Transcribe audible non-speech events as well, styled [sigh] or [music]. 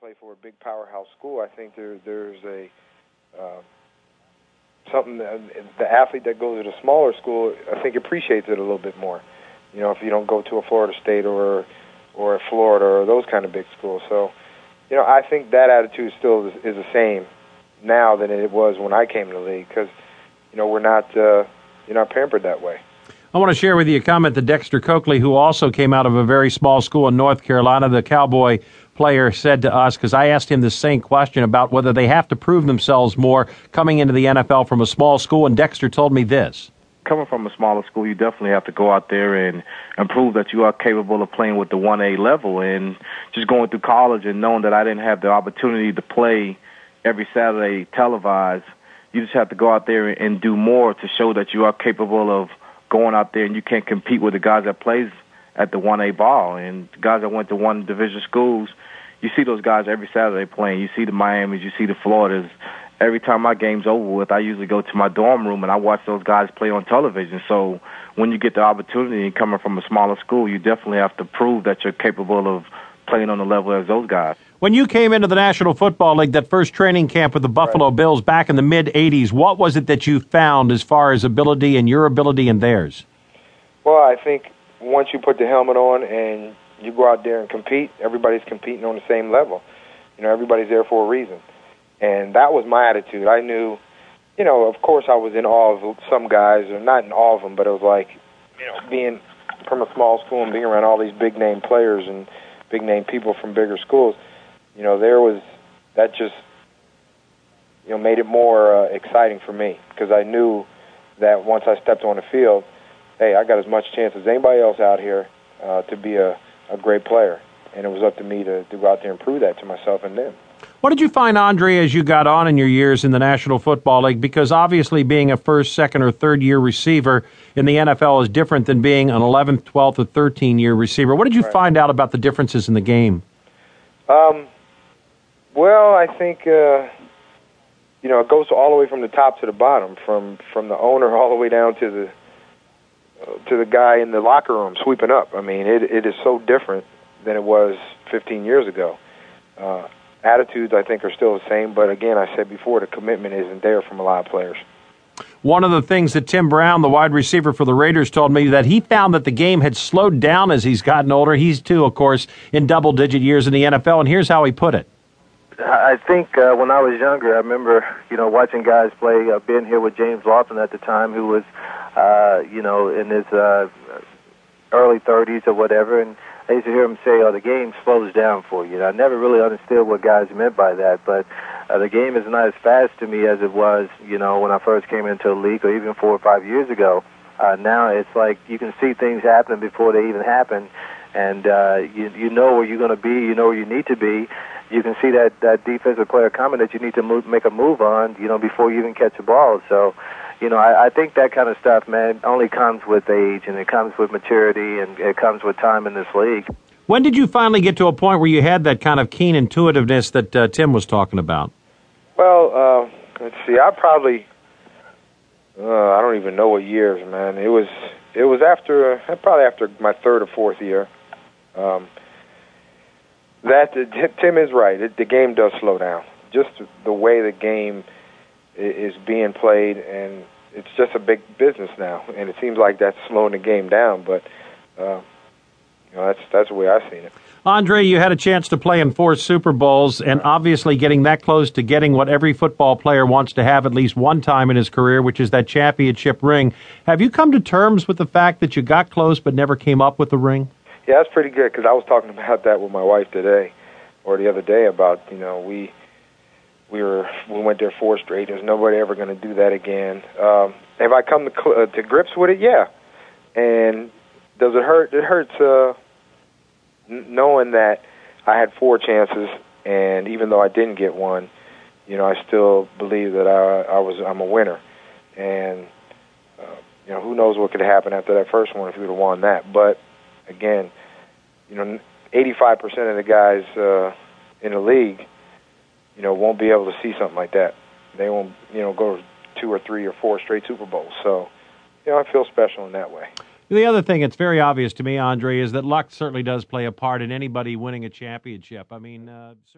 play for a big powerhouse school, I think there there's a uh, something that the athlete that goes to the smaller school, I think appreciates it a little bit more. You know, if you don't go to a Florida State or or a Florida or those kind of big schools. So, you know, I think that attitude still is, is the same now than it was when I came to the league because, you know, we're not uh, you're not pampered that way. I want to share with you a comment that Dexter Coakley, who also came out of a very small school in North Carolina, the Cowboy player, said to us, because I asked him the same question about whether they have to prove themselves more coming into the NFL from a small school, and Dexter told me this. Coming from a smaller school, you definitely have to go out there and, and prove that you are capable of playing with the 1A level. And just going through college and knowing that I didn't have the opportunity to play every Saturday televised, you just have to go out there and do more to show that you are capable of going out there and you can't compete with the guys that plays at the 1A ball. And guys that went to one division schools, you see those guys every Saturday playing. You see the Miamis, you see the Floridas. Every time my game's over with, I usually go to my dorm room and I watch those guys play on television. So when you get the opportunity coming from a smaller school, you definitely have to prove that you're capable of playing on the level as those guys. When you came into the National Football League, that first training camp with the Buffalo right. Bills back in the mid 80s, what was it that you found as far as ability and your ability and theirs? Well, I think once you put the helmet on and you go out there and compete, everybody's competing on the same level. You know, everybody's there for a reason. And that was my attitude. I knew, you know, of course I was in awe of some guys, or not in awe of them, but it was like, you know, being from a small school and being around all these big name players and big name people from bigger schools – you know, there was that just you know made it more uh, exciting for me because I knew that once I stepped on the field, hey, I got as much chance as anybody else out here uh, to be a, a great player, and it was up to me to, to go out there and prove that to myself and them. What did you find, Andre, as you got on in your years in the National Football League? Because obviously, being a first, second, or third year receiver in the NFL is different than being an 11th, 12th, or 13 year receiver. What did you right. find out about the differences in the game? Um, well, I think uh, you know it goes all the way from the top to the bottom, from from the owner [laughs] all the way down to the uh, to the guy in the locker room sweeping up. I mean, it it is so different than it was 15 years ago. Uh, attitudes, I think, are still the same, but again, I said before, the commitment isn't there from a lot of players. One of the things that Tim Brown, the wide receiver for the Raiders, told me that he found that the game had slowed down as he's gotten older. He's too, of course, in double digit years in the NFL, and here's how he put it. I think uh, when I was younger, I remember you know watching guys play. Uh, being here with James Lofton at the time, who was uh, you know in his uh, early 30s or whatever, and I used to hear him say, "Oh, the game slows down for you." And I never really understood what guys meant by that, but uh, the game is not as fast to me as it was, you know, when I first came into the league, or even four or five years ago. Uh, now it's like you can see things happening before they even happen, and uh, you you know where you're going to be, you know where you need to be, you can see that that defensive player coming that you need to move, make a move on, you know, before you even catch a ball. So, you know, I, I think that kind of stuff, man, only comes with age and it comes with maturity and it comes with time in this league. When did you finally get to a point where you had that kind of keen intuitiveness that uh, Tim was talking about? Well, uh, let's see. I probably, uh, I don't even know what years, man. It was, it was after, uh, probably after my third or fourth year. Um, that Tim is right. It, the game does slow down. Just the way the game is being played, and it's just a big business now. And it seems like that's slowing the game down. But uh, you know, that's that's the way I've seen it. Andre, you had a chance to play in four Super Bowls, and obviously getting that close to getting what every football player wants to have at least one time in his career, which is that championship ring. Have you come to terms with the fact that you got close but never came up with the ring? Yeah, that's pretty good because I was talking [laughs] about that with my wife today, or the other day about you know we we were we went there four straight. There's nobody ever going to do that again. Um, have I come to uh, to grips with it? Yeah. And does it hurt? It hurts uh, n- knowing that I had four chances, and even though I didn't get one, you know, I still believe that I I was I'm a winner, and uh, you know who knows what could happen after that first one if you would have won that. But again, you know, 85% of the guys uh, in the league, you know, won't be able to see something like that. They won't, you know, go two or three or four straight Super Bowls. So, you know, I feel special in that way. The other thing that's very obvious to me, Andre, is that luck certainly does play a part in anybody winning a championship. I mean, uh,